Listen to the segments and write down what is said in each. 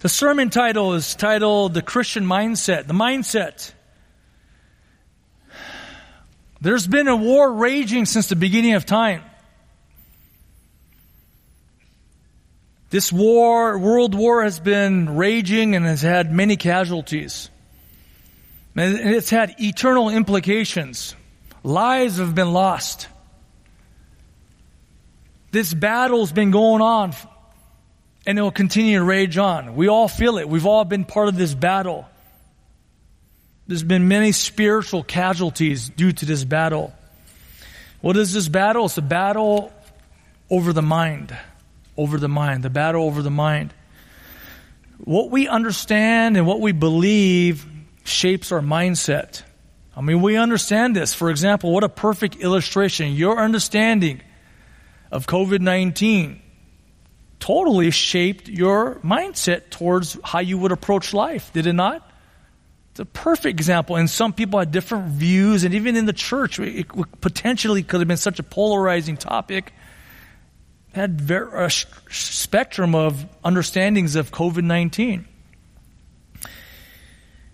The sermon title is titled The Christian Mindset. The Mindset. There's been a war raging since the beginning of time. This war, world war has been raging and has had many casualties. And it's had eternal implications. Lives have been lost. This battle's been going on and it will continue to rage on. We all feel it. We've all been part of this battle. There's been many spiritual casualties due to this battle. What is this battle? It's a battle over the mind over the mind, the battle over the mind. What we understand and what we believe shapes our mindset. I mean, we understand this. For example, what a perfect illustration. Your understanding of COVID 19 totally shaped your mindset towards how you would approach life, did it not? It's a perfect example. And some people had different views, and even in the church, it potentially could have been such a polarizing topic had a spectrum of understandings of COVID 19.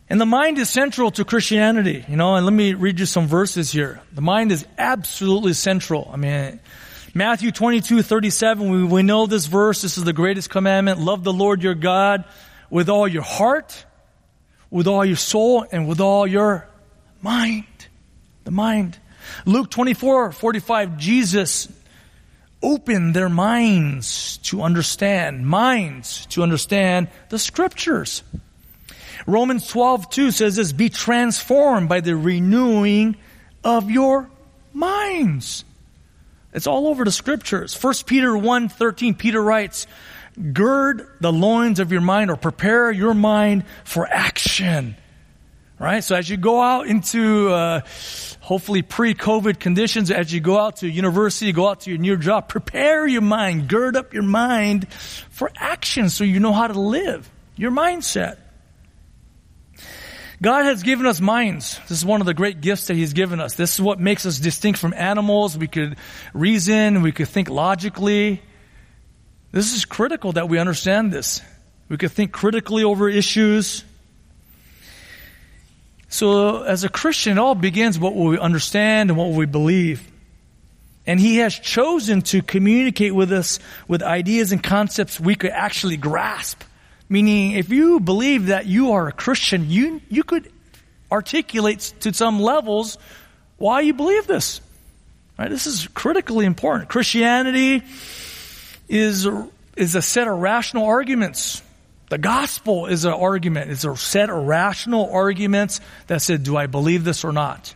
And the mind is central to Christianity, you know, and let me read you some verses here. The mind is absolutely central. I mean, Matthew 22, 37, we, we know this verse. This is the greatest commandment. Love the Lord your God with all your heart, with all your soul, and with all your mind. The mind. Luke 24, 45, Jesus opened their minds to understand, minds to understand the scriptures. Romans 12, 2 says this, be transformed by the renewing of your minds. It's all over the scriptures. 1 Peter 1, 13, Peter writes, gird the loins of your mind or prepare your mind for action. Right? So as you go out into, uh, hopefully pre-COVID conditions as you go out to university, go out to your new job. Prepare your mind, gird up your mind for action so you know how to live. Your mindset. God has given us minds. This is one of the great gifts that He's given us. This is what makes us distinct from animals. We could reason, we could think logically. This is critical that we understand this. We could think critically over issues. So, as a Christian, it all begins what we understand and what we believe. And He has chosen to communicate with us with ideas and concepts we could actually grasp. Meaning, if you believe that you are a Christian, you, you could articulate to some levels why you believe this. Right? This is critically important. Christianity is, is a set of rational arguments the gospel is an argument. It's a set of rational arguments that said, do I believe this or not?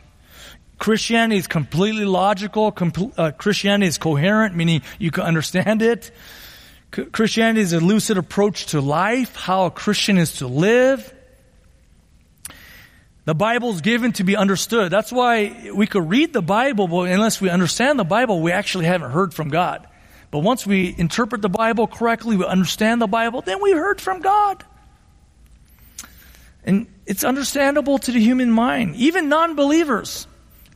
Christianity is completely logical. Com- uh, Christianity is coherent, meaning you can understand it. Christianity is a lucid approach to life, how a Christian is to live. The Bible is given to be understood. That's why we could read the Bible, but unless we understand the Bible, we actually haven't heard from God. But once we interpret the Bible correctly, we understand the Bible, then we heard from God. And it's understandable to the human mind. Even non believers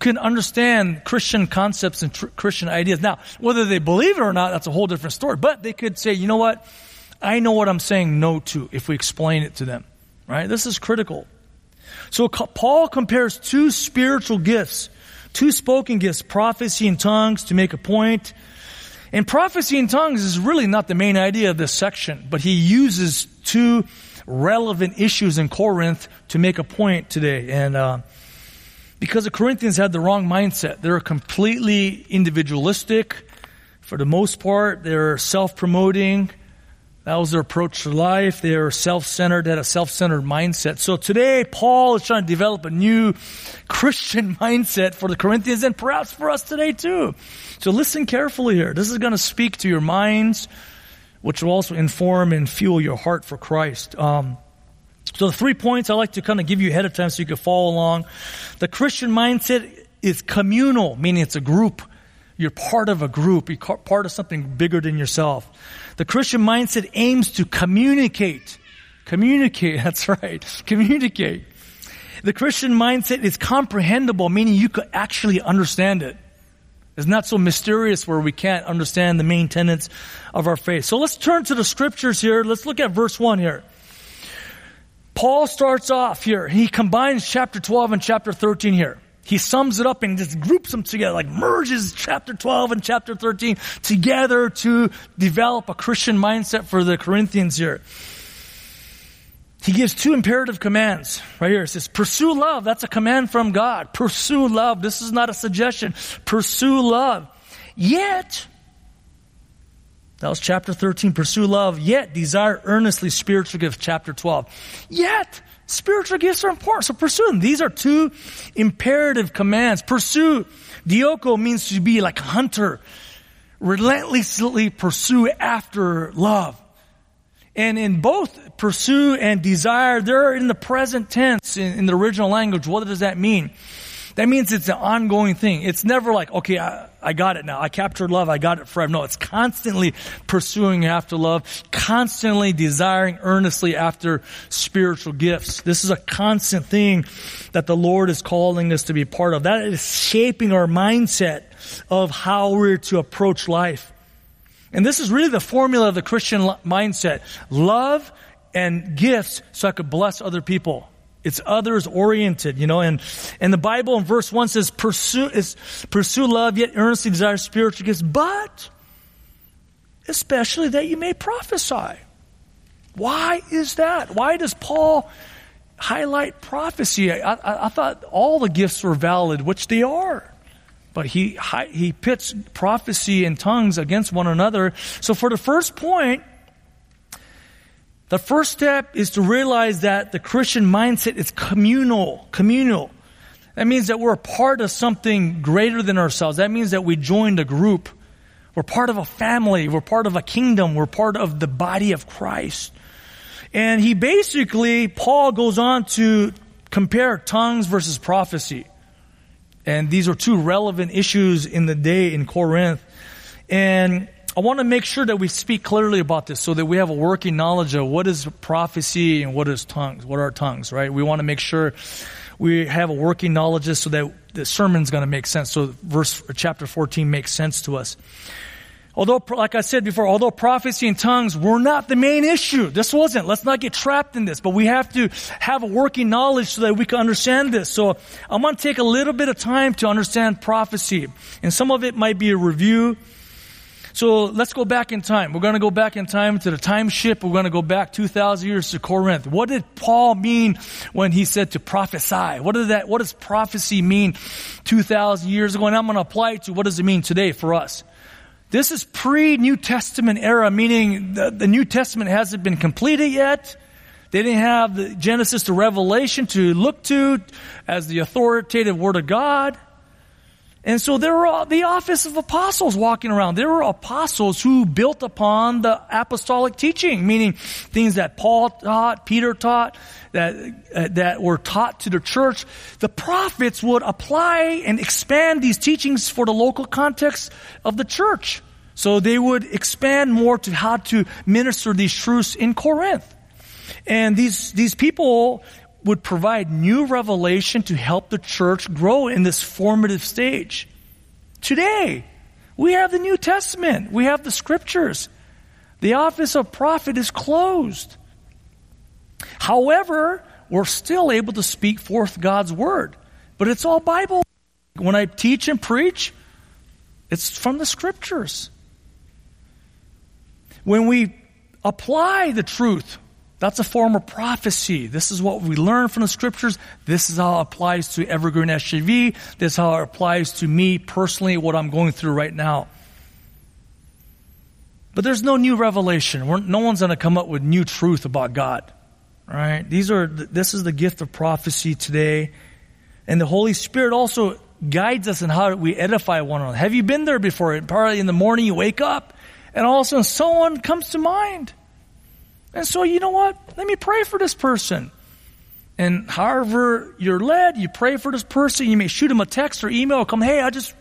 can understand Christian concepts and tr- Christian ideas. Now, whether they believe it or not, that's a whole different story. But they could say, you know what? I know what I'm saying no to if we explain it to them. Right? This is critical. So Paul compares two spiritual gifts, two spoken gifts, prophecy and tongues to make a point. and prophecy in tongues is really not the main idea of this section, but he uses two relevant issues in Corinth to make a point today. And uh, because the Corinthians had the wrong mindset, they're completely individualistic. For the most part, they're self-promoting. That was their approach to life. They are self-centered, had a self-centered mindset. So today, Paul is trying to develop a new Christian mindset for the Corinthians and perhaps for us today too. So listen carefully here. This is going to speak to your minds, which will also inform and fuel your heart for Christ. Um, so the three points I like to kind of give you ahead of time so you can follow along. The Christian mindset is communal, meaning it's a group. You're part of a group. You're part of something bigger than yourself. The Christian mindset aims to communicate. Communicate, that's right. Communicate. The Christian mindset is comprehensible, meaning you could actually understand it. It's not so mysterious where we can't understand the main tenets of our faith. So let's turn to the scriptures here. Let's look at verse 1 here. Paul starts off here. He combines chapter 12 and chapter 13 here. He sums it up and just groups them together, like merges chapter 12 and chapter 13 together to develop a Christian mindset for the Corinthians here. He gives two imperative commands right here. It says, pursue love. That's a command from God. Pursue love. This is not a suggestion. Pursue love. Yet, that was chapter 13, pursue love, yet desire earnestly spiritual gifts, chapter 12. Yet, spiritual gifts are important, so pursue them. These are two imperative commands. Pursue, dioko means to be like a hunter. Relentlessly pursue after love. And in both pursue and desire, they're in the present tense in, in the original language. What does that mean? That means it's an ongoing thing. It's never like, okay, I, I got it now. I captured love. I got it forever. No, it's constantly pursuing after love, constantly desiring earnestly after spiritual gifts. This is a constant thing that the Lord is calling us to be part of. That is shaping our mindset of how we're to approach life. And this is really the formula of the Christian mindset. Love and gifts so I could bless other people. It's others oriented, you know, and, and the Bible in verse 1 says, pursue, is, pursue love, yet earnestly desire spiritual gifts, but especially that you may prophesy. Why is that? Why does Paul highlight prophecy? I, I, I thought all the gifts were valid, which they are. But he, he pits prophecy and tongues against one another. So for the first point, the first step is to realize that the Christian mindset is communal, communal. That means that we're a part of something greater than ourselves. That means that we joined a group. We're part of a family. We're part of a kingdom. We're part of the body of Christ. And he basically, Paul goes on to compare tongues versus prophecy. And these are two relevant issues in the day in Corinth. And I want to make sure that we speak clearly about this so that we have a working knowledge of what is prophecy and what is tongues. What are tongues, right? We want to make sure we have a working knowledge so that the sermon's going to make sense. So verse, chapter 14 makes sense to us. Although, like I said before, although prophecy and tongues were not the main issue, this wasn't. Let's not get trapped in this, but we have to have a working knowledge so that we can understand this. So I'm going to take a little bit of time to understand prophecy. And some of it might be a review. So let's go back in time. We're going to go back in time to the time ship. We're going to go back 2,000 years to Corinth. What did Paul mean when he said to prophesy? What did that, what does prophecy mean 2,000 years ago? And I'm going to apply it to what does it mean today for us? This is pre-New Testament era, meaning the, the New Testament hasn't been completed yet. They didn't have the Genesis to Revelation to look to as the authoritative Word of God. And so there were the office of apostles walking around. There were apostles who built upon the apostolic teaching, meaning things that Paul taught, Peter taught, that, uh, that were taught to the church. The prophets would apply and expand these teachings for the local context of the church. So they would expand more to how to minister these truths in Corinth. And these, these people would provide new revelation to help the church grow in this formative stage. Today, we have the New Testament. We have the scriptures. The office of prophet is closed. However, we're still able to speak forth God's word. But it's all Bible. When I teach and preach, it's from the scriptures. When we apply the truth that's a form of prophecy. This is what we learn from the scriptures. This is how it applies to Evergreen SJV. This is how it applies to me personally, what I'm going through right now. But there's no new revelation. We're, no one's going to come up with new truth about God. Right? These are, this is the gift of prophecy today. And the Holy Spirit also guides us in how we edify one another. Have you been there before? Probably in the morning you wake up and all of a sudden someone comes to mind. And so, you know what? Let me pray for this person. And however you're led, you pray for this person. You may shoot them a text or email, come, hey, I just,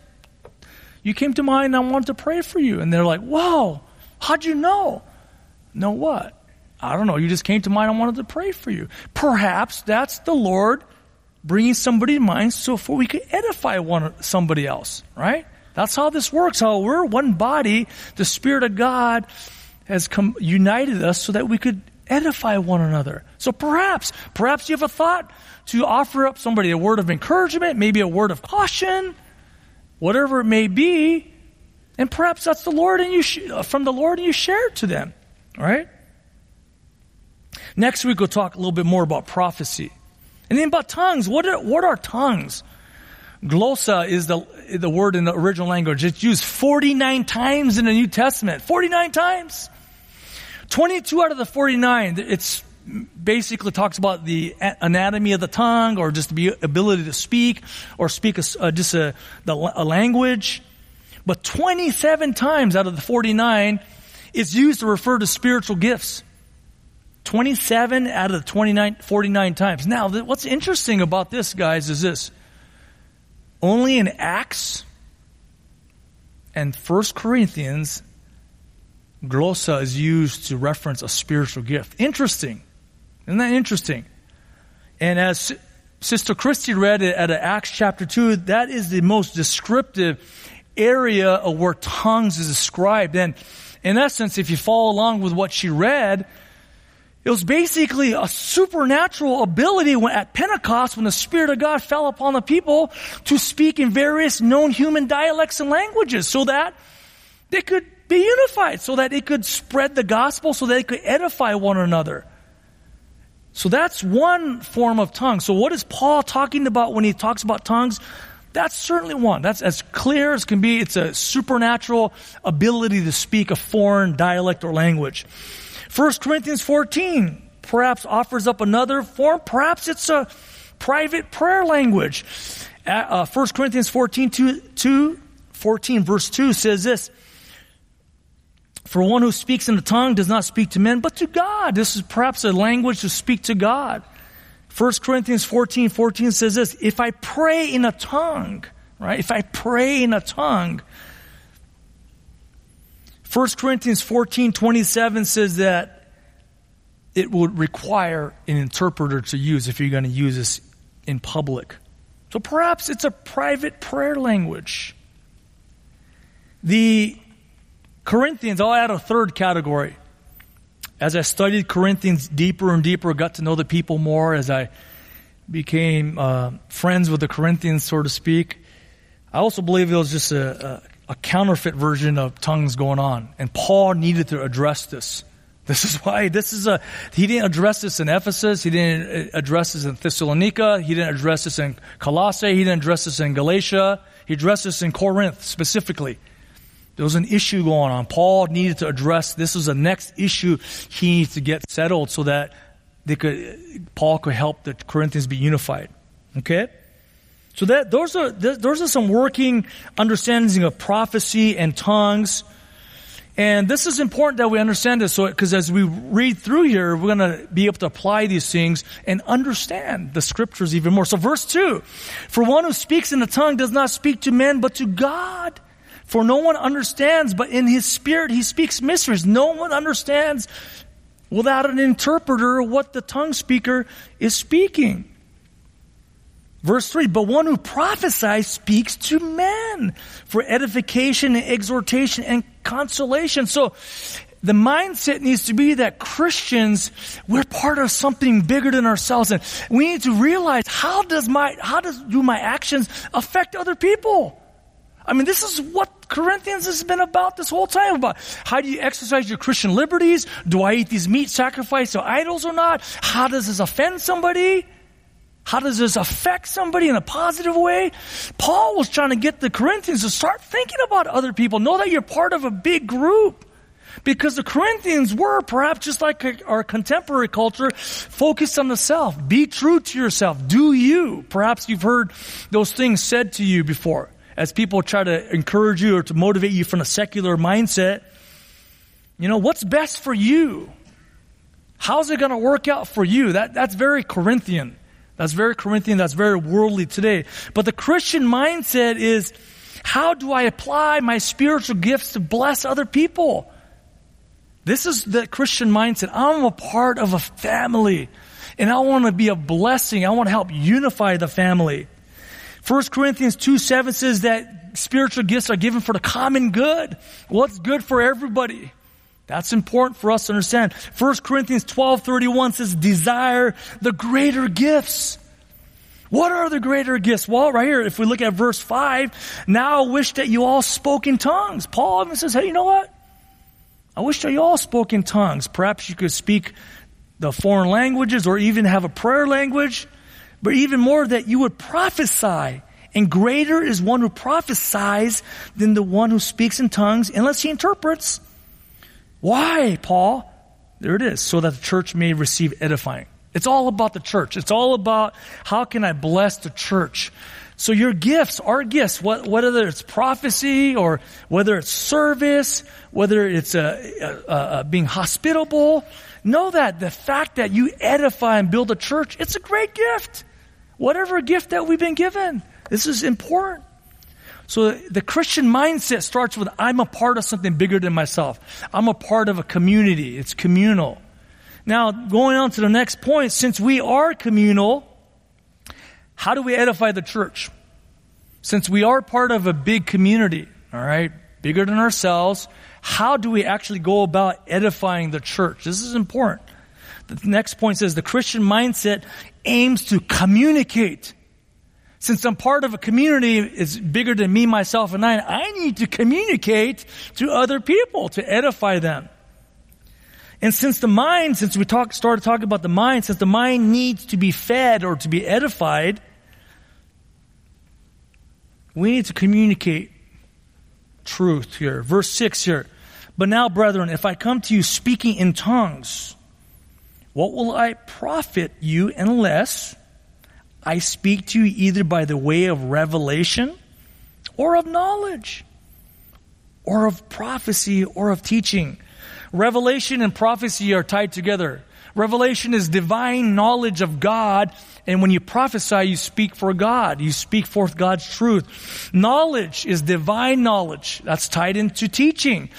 you came to mind, I wanted to pray for you. And they're like, whoa, how'd you know? Know what? I don't know. You just came to mind, I wanted to pray for you. Perhaps that's the Lord bringing somebody to mind so for we could edify one somebody else, right? That's how this works. How we're one body, the Spirit of God has come, united us so that we could edify one another. So perhaps, perhaps you have a thought to offer up somebody a word of encouragement, maybe a word of caution, whatever it may be, and perhaps that's the Lord and you sh- uh, from the Lord and you share it to them, all right? Next week we'll talk a little bit more about prophecy. And then about tongues. What are, what are tongues? Glossa is the, the word in the original language. It's used 49 times in the New Testament. 49 times. 22 out of the 49, it's basically talks about the anatomy of the tongue or just the ability to speak or speak a, uh, just a, a language. But 27 times out of the 49 it's used to refer to spiritual gifts. 27 out of the 29, 49 times. Now, what's interesting about this, guys, is this. Only in Acts and 1 Corinthians, glossa is used to reference a spiritual gift. Interesting. Isn't that interesting? And as Sister Christy read it at Acts chapter 2, that is the most descriptive area of where tongues is described. And in essence, if you follow along with what she read, it was basically a supernatural ability when, at Pentecost when the Spirit of God fell upon the people to speak in various known human dialects and languages so that they could be unified, so that it could spread the gospel, so that it could edify one another. So that's one form of tongue. So what is Paul talking about when he talks about tongues? That's certainly one. That's as clear as can be. It's a supernatural ability to speak a foreign dialect or language. 1 Corinthians 14 perhaps offers up another form. Perhaps it's a private prayer language. Uh, 1 Corinthians 14, 2, 2, 14 verse 2 says this, For one who speaks in a tongue does not speak to men, but to God. This is perhaps a language to speak to God. 1 Corinthians 14, 14 says this, If I pray in a tongue, right? If I pray in a tongue, 1 Corinthians 14 27 says that it would require an interpreter to use if you're going to use this in public. So perhaps it's a private prayer language. The Corinthians, I'll add a third category. As I studied Corinthians deeper and deeper, got to know the people more, as I became uh, friends with the Corinthians, so to speak, I also believe it was just a, a counterfeit version of tongues going on. And Paul needed to address this. This is why this is a, he didn't address this in Ephesus. He didn't address this in Thessalonica. He didn't address this in Colossae. He didn't address this in Galatia. He addressed this in Corinth specifically. There was an issue going on. Paul needed to address this was the next issue he needs to get settled so that they could, Paul could help the Corinthians be unified. Okay? So that, those are, those are some working understandings of prophecy and tongues. And this is important that we understand this, so because as we read through here, we're going to be able to apply these things and understand the scriptures even more. So, verse two: For one who speaks in a tongue does not speak to men, but to God. For no one understands, but in his spirit he speaks mysteries. No one understands without an interpreter what the tongue speaker is speaking. Verse 3, but one who prophesies speaks to men for edification and exhortation and consolation. So the mindset needs to be that Christians, we're part of something bigger than ourselves. And we need to realize how does my, how does, do my actions affect other people? I mean, this is what Corinthians has been about this whole time about how do you exercise your Christian liberties? Do I eat these meat sacrificed to idols or not? How does this offend somebody? How does this affect somebody in a positive way? Paul was trying to get the Corinthians to start thinking about other people. Know that you're part of a big group. Because the Corinthians were, perhaps just like our contemporary culture, focused on the self. Be true to yourself. Do you. Perhaps you've heard those things said to you before. As people try to encourage you or to motivate you from a secular mindset. You know, what's best for you? How's it going to work out for you? That, that's very Corinthian. That's very Corinthian, that's very worldly today. But the Christian mindset is, how do I apply my spiritual gifts to bless other people? This is the Christian mindset. I'm a part of a family and I want to be a blessing. I want to help unify the family. 1 Corinthians 2 7 says that spiritual gifts are given for the common good. What's good for everybody? That's important for us to understand. 1 Corinthians 12, 31 says, desire the greater gifts. What are the greater gifts? Well, right here, if we look at verse 5, now I wish that you all spoke in tongues. Paul even says, hey, you know what? I wish that you all spoke in tongues. Perhaps you could speak the foreign languages or even have a prayer language, but even more that you would prophesy. And greater is one who prophesies than the one who speaks in tongues unless he interprets. Why, Paul? There it is, so that the church may receive edifying. It's all about the church. It's all about how can I bless the church. So your gifts, our gifts, whether it's prophecy or whether it's service, whether it's a, a, a being hospitable, know that the fact that you edify and build a church, it's a great gift. Whatever gift that we've been given, this is important. So the Christian mindset starts with I'm a part of something bigger than myself. I'm a part of a community. It's communal. Now, going on to the next point, since we are communal, how do we edify the church? Since we are part of a big community, all right, bigger than ourselves, how do we actually go about edifying the church? This is important. The next point says the Christian mindset aims to communicate. Since I'm part of a community is bigger than me, myself, and I, I need to communicate to other people to edify them. And since the mind, since we talk, started talking about the mind, since the mind needs to be fed or to be edified, we need to communicate truth here. Verse 6 here. But now, brethren, if I come to you speaking in tongues, what will I profit you unless I speak to you either by the way of revelation or of knowledge or of prophecy or of teaching? Revelation and prophecy are tied together. Revelation is divine knowledge of God. And when you prophesy, you speak for God. You speak forth God's truth. Knowledge is divine knowledge. That's tied into teaching.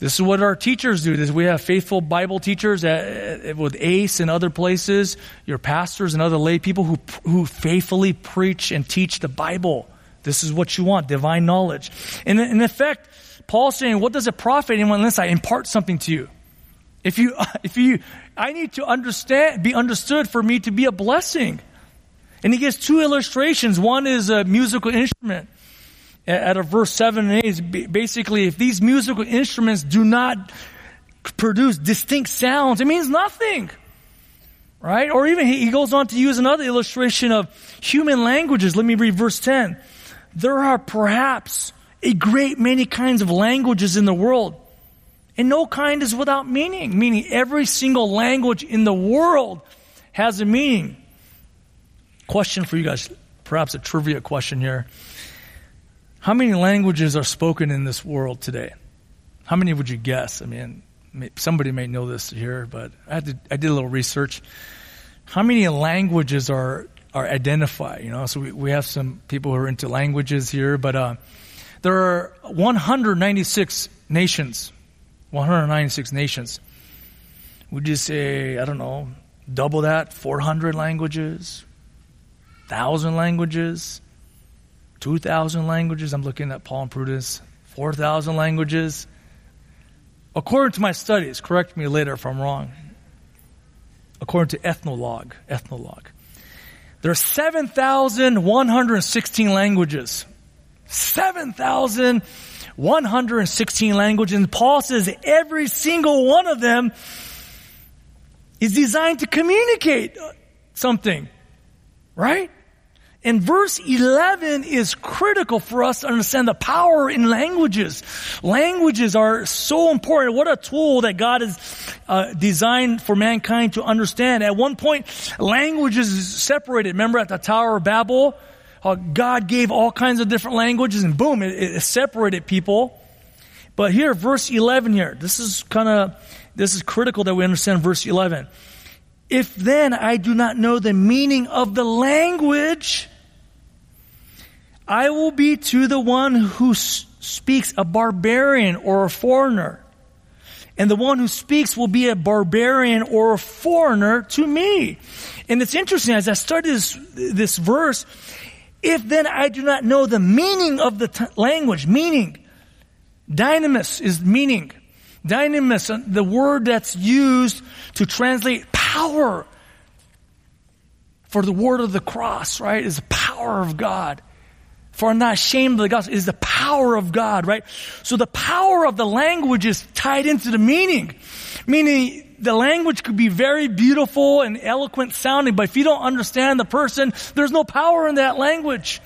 This is what our teachers do. This, we have faithful Bible teachers at, at, with ACE and other places, your pastors and other lay people who, who faithfully preach and teach the Bible. This is what you want, divine knowledge. And in effect, Paul's saying, what does it profit anyone unless I impart something to you? If you, if you, I need to understand, be understood for me to be a blessing. And he gives two illustrations. One is a musical instrument. At a verse 7 and 8, is basically, if these musical instruments do not produce distinct sounds, it means nothing. Right? Or even he goes on to use another illustration of human languages. Let me read verse 10. There are perhaps a great many kinds of languages in the world and no kind is without meaning, meaning every single language in the world has a meaning. Question for you guys, perhaps a trivia question here. How many languages are spoken in this world today? How many would you guess? I mean, somebody may know this here, but I, to, I did a little research. How many languages are are identified? You know, so we, we have some people who are into languages here, but uh, there are 196 nations 196 nations. Would you say, I don't know, double that, 400 languages, 1,000 languages, 2,000 languages? I'm looking at Paul and Prudence, 4,000 languages. According to my studies, correct me later if I'm wrong, according to Ethnologue, Ethnologue, there are 7,116 languages. 7,116 languages. And Paul says every single one of them is designed to communicate something. Right? And verse 11 is critical for us to understand the power in languages. Languages are so important. What a tool that God has uh, designed for mankind to understand. At one point, languages separated. Remember at the Tower of Babel? uh, God gave all kinds of different languages and boom, it, it separated people. But here, verse 11 here, this is kind of, this is critical that we understand verse 11. If then I do not know the meaning of the language, I will be to the one who speaks a barbarian or a foreigner. And the one who speaks will be a barbarian or a foreigner to me. And it's interesting as I studied this, this verse, if then I do not know the meaning of the t- language, meaning, dynamis is meaning. Dynamis, uh, the word that's used to translate power for the word of the cross, right, is the power of God. For I'm not ashamed of the gospel. It is the power of God, right? So the power of the language is tied into the meaning. Meaning the language could be very beautiful and eloquent sounding, but if you don't understand the person, there's no power in that language.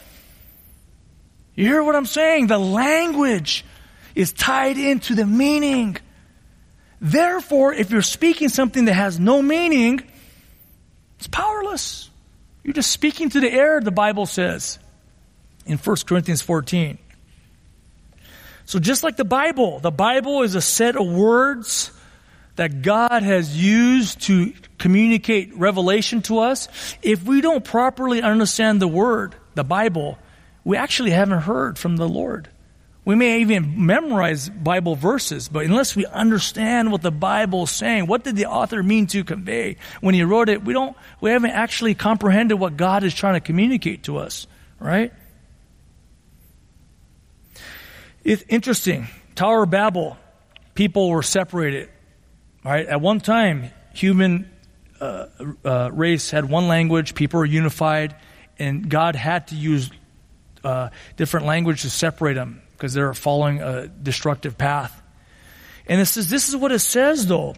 You hear what I'm saying? The language is tied into the meaning. Therefore, if you're speaking something that has no meaning, it's powerless. You're just speaking to the air, the Bible says in 1 Corinthians 14. So just like the Bible, the Bible is a set of words that God has used to communicate revelation to us. If we don't properly understand the word, the Bible, we actually haven't heard from the Lord. We may even memorize Bible verses, but unless we understand what the Bible is saying, what did the author mean to convey when he wrote it, we don't, we haven't actually comprehended what God is trying to communicate to us, right? It's interesting. Tower of Babel, people were separated. Right? At one time, human uh, uh, race had one language, people were unified, and God had to use uh, different language to separate them because they're following a destructive path. And it says, this is what it says though.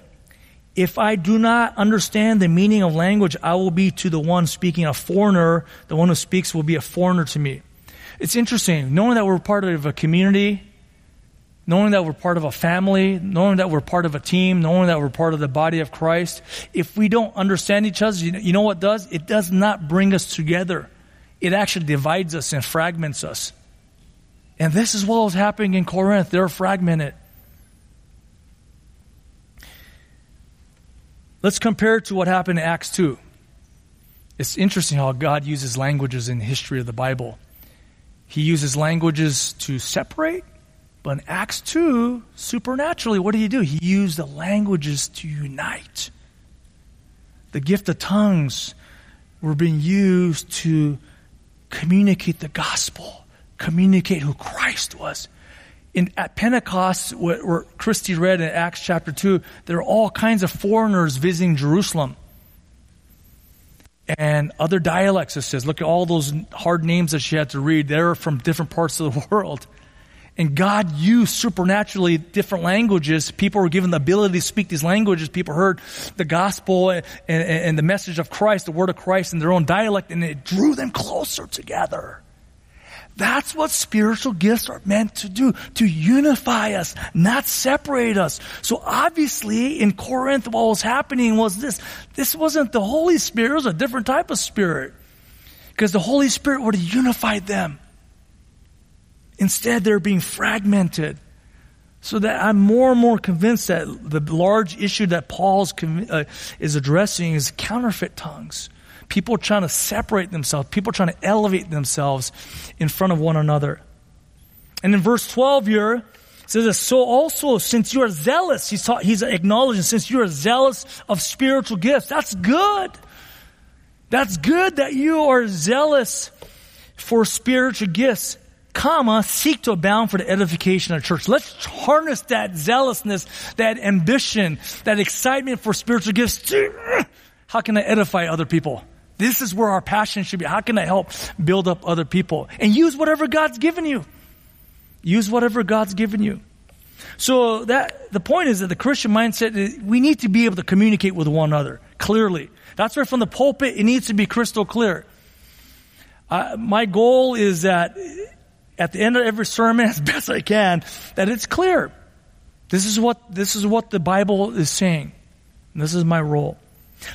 If I do not understand the meaning of language, I will be to the one speaking a foreigner. The one who speaks will be a foreigner to me. It's interesting, knowing that we're part of a community, knowing that we're part of a family, knowing that we're part of a team, knowing that we're part of the body of Christ, if we don't understand each other, you know what does? It does not bring us together. It actually divides us and fragments us. And this is what was happening in Corinth. They're fragmented. Let's compare it to what happened in Acts 2. It's interesting how God uses languages in the history of the Bible. He uses languages to separate but in Acts 2, supernaturally, what did he do? He used the languages to unite. The gift of tongues were being used to communicate the gospel, communicate who Christ was. In, at Pentecost, where, Christy read in Acts chapter 2, there are all kinds of foreigners visiting Jerusalem. And other dialects, it says. Look at all those hard names that she had to read. They're from different parts of the world. And God used supernaturally different languages. People were given the ability to speak these languages. People heard the gospel and, and, and, the message of Christ, the word of Christ in their own dialect, and it drew them closer together. That's what spiritual gifts are meant to do, to unify us, not separate us. So obviously in Corinth, what was happening was this. This wasn't the Holy Spirit, it was a different type of spirit. Because the Holy Spirit would have unified them. Instead, they're being fragmented. So that I'm more and more convinced that the large issue that Paul uh, is addressing is counterfeit tongues. People trying to separate themselves, people trying to elevate themselves in front of one another. And in verse 12 here, it says, so also since you are zealous, he's, he's acknowledging, since you are zealous of spiritual gifts, that's good. That's good that you are zealous for spiritual gifts comma, seek to abound for the edification of the church. Let's harness that zealousness, that ambition, that excitement for spiritual gifts. How can I edify other people? This is where our passion should be. How can I help build up other people? And use whatever God's given you. Use whatever God's given you. So that, the point is that the Christian mindset, is we need to be able to communicate with one another clearly. That's where from the pulpit, it needs to be crystal clear. Uh, my goal is that at the end of every sermon as best I can that it's clear. This is what, this is what the Bible is saying. This is my role.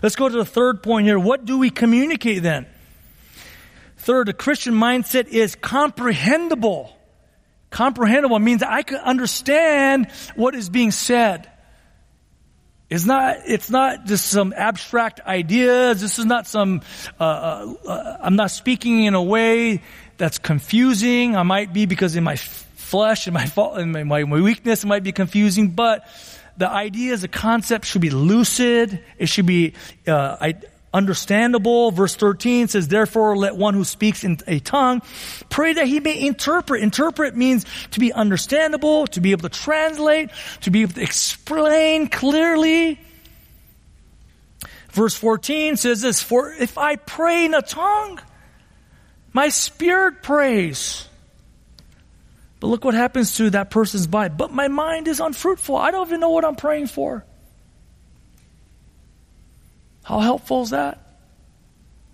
Let's go to the third point here. What do we communicate then? Third, the Christian mindset is comprehensible. Comprehensible means I can understand what is being said. It's not, it's not just some abstract ideas. This is not some, uh, uh, uh I'm not speaking in a way that's confusing. I might be because in my flesh and my fault and my, my, weakness, it might be confusing, but the idea as a concept should be lucid. It should be, uh, understandable. Verse 13 says, therefore let one who speaks in a tongue pray that he may interpret. Interpret means to be understandable, to be able to translate, to be able to explain clearly. Verse 14 says this, for if I pray in a tongue, my spirit prays. But look what happens to that person's body. But my mind is unfruitful. I don't even know what I'm praying for. How helpful is that?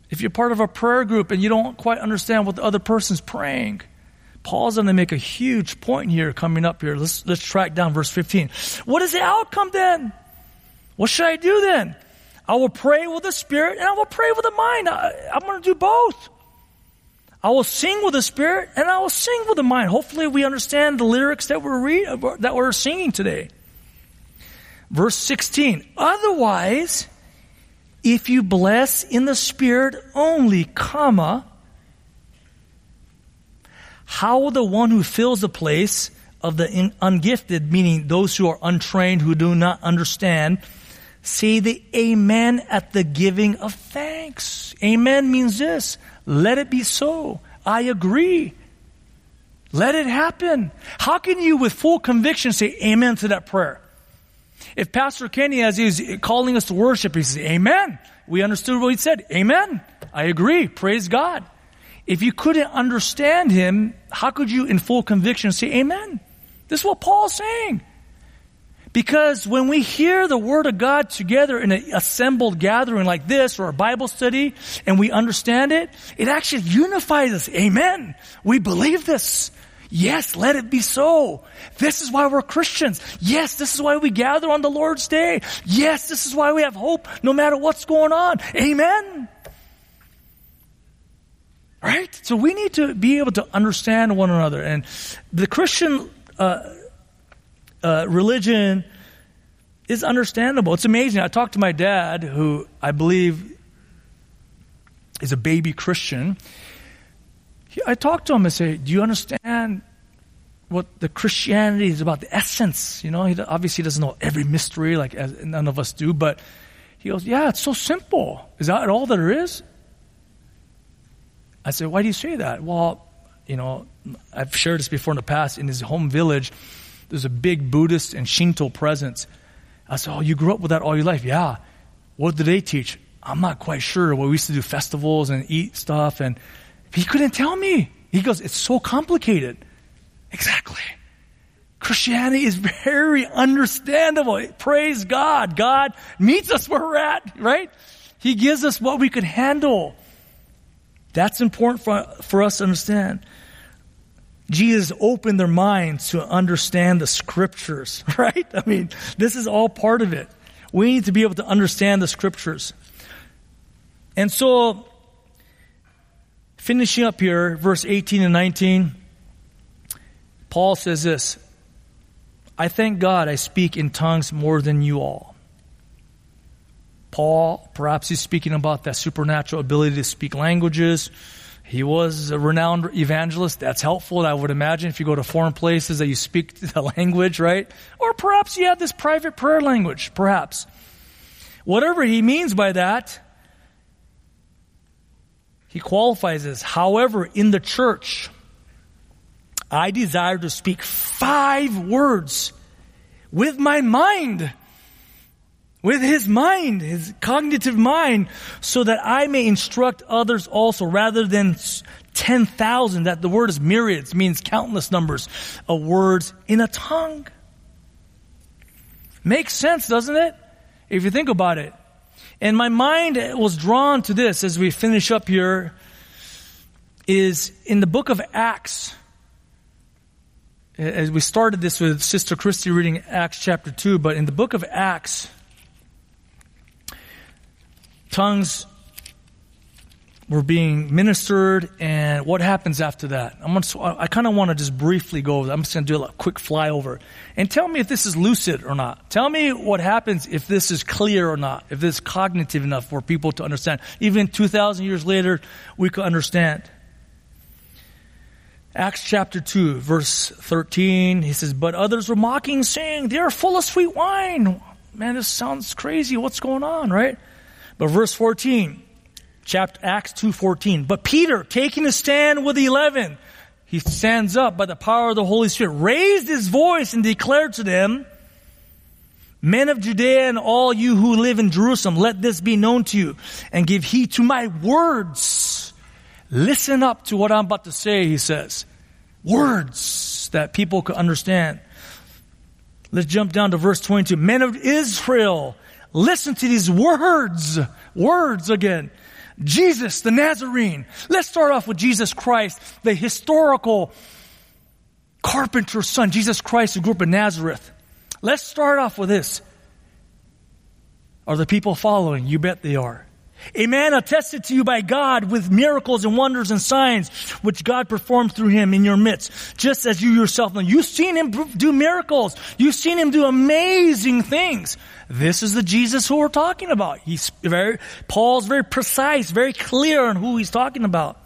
If you're part of a prayer group and you don't quite understand what the other person's praying, Paul's going to make a huge point here coming up here. Let's, let's track down verse 15. What is the outcome then? What should I do then? I will pray with the spirit and I will pray with the mind. I, I'm going to do both. I will sing with the spirit and I will sing with the mind. Hopefully we understand the lyrics that we're read, that we're singing today. Verse 16. Otherwise, if you bless in the Spirit only, comma, how will the one who fills the place of the ungifted, meaning those who are untrained, who do not understand, say the amen at the giving of thanks? Amen means this. Let it be so. I agree. Let it happen. How can you with full conviction say amen to that prayer? If Pastor Kenny, as he's calling us to worship, he says, Amen. We understood what he said. Amen. I agree. Praise God. If you couldn't understand him, how could you in full conviction say Amen? This is what Paul's saying. Because when we hear the Word of God together in an assembled gathering like this or a Bible study and we understand it, it actually unifies us. Amen. We believe this. Yes, let it be so. This is why we're Christians. Yes, this is why we gather on the Lord's day. Yes, this is why we have hope no matter what's going on. Amen. Right? So we need to be able to understand one another. And the Christian uh, uh, religion is understandable. It's amazing. I talked to my dad, who I believe is a baby Christian. I talk to him and say, Do you understand what the Christianity is about? The essence. You know, he obviously doesn't know every mystery like none of us do, but he goes, Yeah, it's so simple. Is that all there is? I said, Why do you say that? Well, you know, I've shared this before in the past. In his home village, there's a big Buddhist and Shinto presence. I said, Oh, you grew up with that all your life? Yeah. What do they teach? I'm not quite sure. Well, we used to do festivals and eat stuff and he couldn't tell me. He goes, it's so complicated. Exactly. Christianity is very understandable. Praise God. God meets us where we're at, right? He gives us what we could handle. That's important for, for us to understand. Jesus opened their minds to understand the scriptures, right? I mean, this is all part of it. We need to be able to understand the scriptures. And so, Finishing up here, verse 18 and 19, Paul says this I thank God I speak in tongues more than you all. Paul, perhaps he's speaking about that supernatural ability to speak languages. He was a renowned evangelist. That's helpful, I would imagine, if you go to foreign places that you speak the language, right? Or perhaps you have this private prayer language, perhaps. Whatever he means by that, he qualifies as, however, in the church, I desire to speak five words with my mind, with his mind, his cognitive mind, so that I may instruct others also, rather than 10,000, that the word is myriads, means countless numbers of words in a tongue. Makes sense, doesn't it? If you think about it. And my mind was drawn to this as we finish up here is in the book of Acts. As we started this with Sister Christy reading Acts chapter 2, but in the book of Acts, tongues were being ministered, and what happens after that? I'm gonna, I kind of want to just briefly go over. I'm just going to do a quick flyover, and tell me if this is lucid or not. Tell me what happens if this is clear or not. If this is cognitive enough for people to understand. Even 2,000 years later, we could understand. Acts chapter 2, verse 13, he says, But others were mocking, saying, They are full of sweet wine. Man, this sounds crazy. What's going on, right? But verse 14, chapter Acts 2:14. But Peter, taking a stand with the eleven, he stands up by the power of the Holy Spirit, raised his voice and declared to them, Men of Judea and all you who live in Jerusalem, let this be known to you and give heed to my words. Listen up to what I'm about to say, he says. Words that people could understand. Let's jump down to verse 22. Men of Israel, listen to these words. Words again. Jesus, the Nazarene. Let's start off with Jesus Christ, the historical carpenter's son, Jesus Christ, who grew up in Nazareth. Let's start off with this. Are the people following? You bet they are. A man attested to you by God with miracles and wonders and signs which God performed through him in your midst, just as you yourself know. You've seen him do miracles. You've seen him do amazing things. This is the Jesus who we're talking about. He's very, Paul's very precise, very clear on who he's talking about.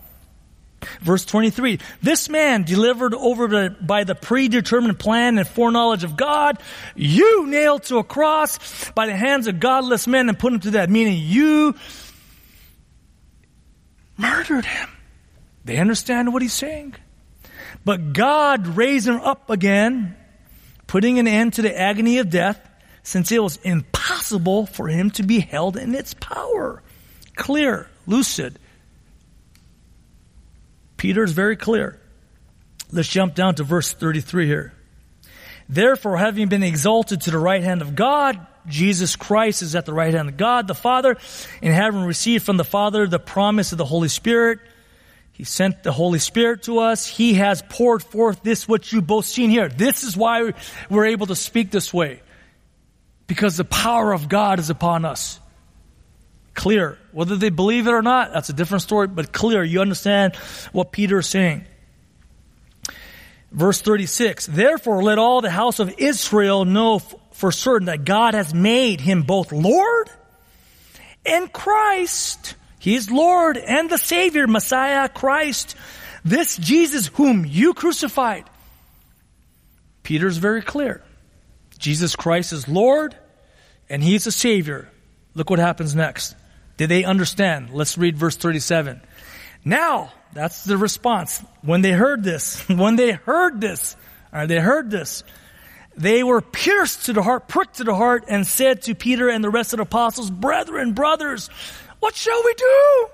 Verse 23, this man delivered over by the predetermined plan and foreknowledge of God, you nailed to a cross by the hands of godless men and put him to death, meaning you murdered him. They understand what he's saying. But God raised him up again, putting an end to the agony of death, since it was impossible for him to be held in its power. Clear, lucid. Peter is very clear. Let's jump down to verse 33 here. Therefore, having been exalted to the right hand of God, Jesus Christ is at the right hand of God the Father, and having received from the Father the promise of the Holy Spirit, He sent the Holy Spirit to us. He has poured forth this which you both seen here. This is why we're able to speak this way. Because the power of God is upon us. Clear. Whether they believe it or not, that's a different story, but clear. You understand what Peter is saying. Verse 36, therefore let all the house of Israel know for certain that God has made him both Lord and Christ. He is Lord and the Savior, Messiah, Christ. This Jesus whom you crucified. Peter's very clear. Jesus Christ is Lord and He's a Savior. Look what happens next. Did they understand? Let's read verse 37. Now, that's the response. When they heard this, when they heard this, or they heard this, they were pierced to the heart, pricked to the heart, and said to Peter and the rest of the apostles, Brethren, brothers, what shall we do?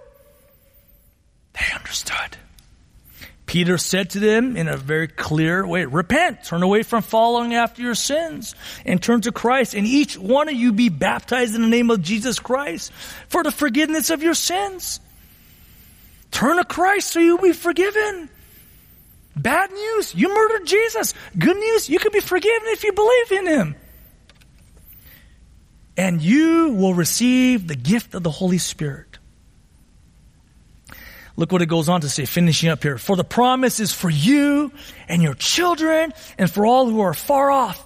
They understood. Peter said to them in a very clear way, repent, turn away from following after your sins and turn to Christ and each one of you be baptized in the name of Jesus Christ for the forgiveness of your sins. Turn to Christ so you'll be forgiven. Bad news, you murdered Jesus. Good news, you can be forgiven if you believe in Him. And you will receive the gift of the Holy Spirit. Look what it goes on to say, finishing up here. For the promise is for you and your children and for all who are far off.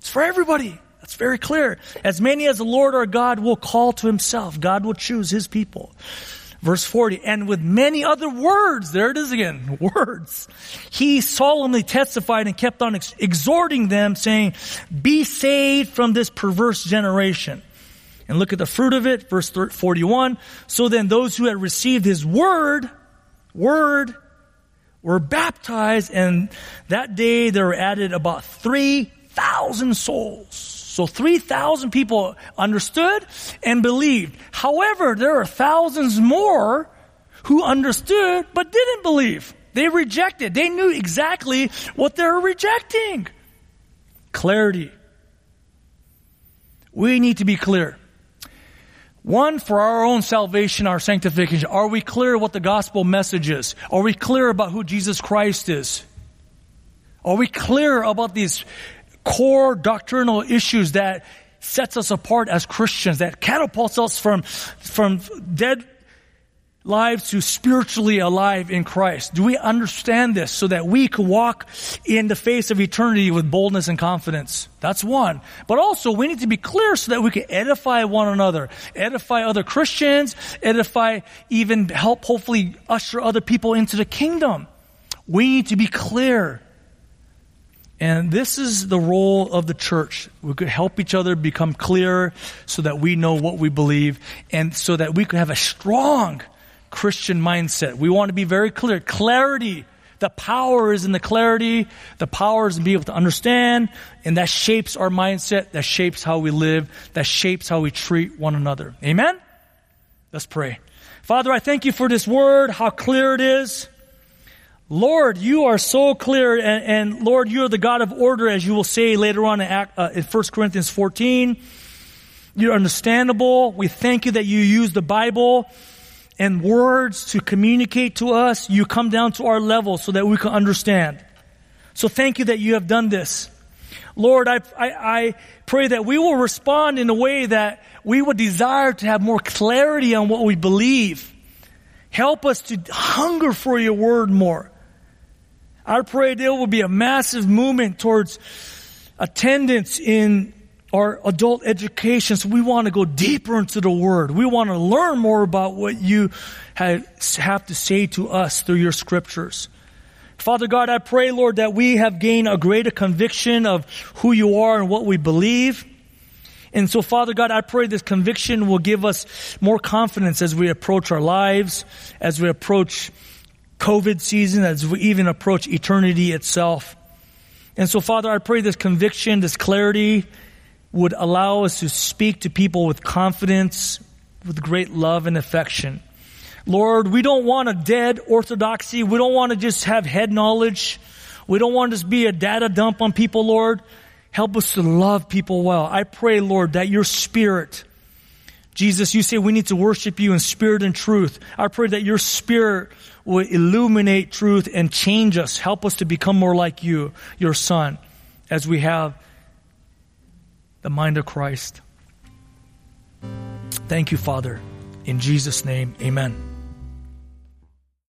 It's for everybody. That's very clear. As many as the Lord our God will call to himself, God will choose his people. Verse 40, and with many other words, there it is again, words, he solemnly testified and kept on ex- exhorting them saying, be saved from this perverse generation. And look at the fruit of it, verse 41. So then those who had received his word, word, were baptized and that day there were added about 3,000 souls. So 3,000 people understood and believed. However, there are thousands more who understood but didn't believe. They rejected. They knew exactly what they were rejecting. Clarity. We need to be clear. One, for our own salvation, our sanctification. Are we clear what the gospel message is? Are we clear about who Jesus Christ is? Are we clear about these core doctrinal issues that sets us apart as Christians, that catapults us from, from dead lives to spiritually alive in Christ? Do we understand this so that we can walk in the face of eternity with boldness and confidence? That's one. But also we need to be clear so that we can edify one another, edify other Christians, edify even help hopefully usher other people into the kingdom. We need to be clear And this is the role of the church. We could help each other become clearer so that we know what we believe and so that we could have a strong Christian mindset. We want to be very clear. Clarity. The power is in the clarity. The power is in being able to understand. And that shapes our mindset. That shapes how we live. That shapes how we treat one another. Amen? Let's pray. Father, I thank you for this word, how clear it is. Lord, you are so clear, and, and, Lord, you are the God of order, as you will say later on in, Act, uh, in 1 Corinthians 14. You're understandable. We thank you that you use the Bible and words to communicate to us. You come down to our level so that we can understand. So thank you that you have done this. Lord, I, I, I pray that we will respond in a way that we would desire to have more clarity on what we believe. Help us to hunger for your word more. I pray there will be a massive movement towards attendance in our adult education. So we want to go deeper into the Word. We want to learn more about what you have to say to us through your scriptures. Father God, I pray, Lord, that we have gained a greater conviction of who you are and what we believe. And so, Father God, I pray this conviction will give us more confidence as we approach our lives, as we approach COVID season as we even approach eternity itself. And so, Father, I pray this conviction, this clarity would allow us to speak to people with confidence, with great love and affection. Lord, we don't want a dead orthodoxy. We don't want to just have head knowledge. We don't want to just be a data dump on people, Lord. Help us to love people well. I pray, Lord, that your spirit, Jesus, you say we need to worship you in spirit and truth. I pray that your spirit will illuminate truth and change us. Help us to become more like you, your son, as we have the mind of Christ. Thank you, Father. In Jesus' name, amen.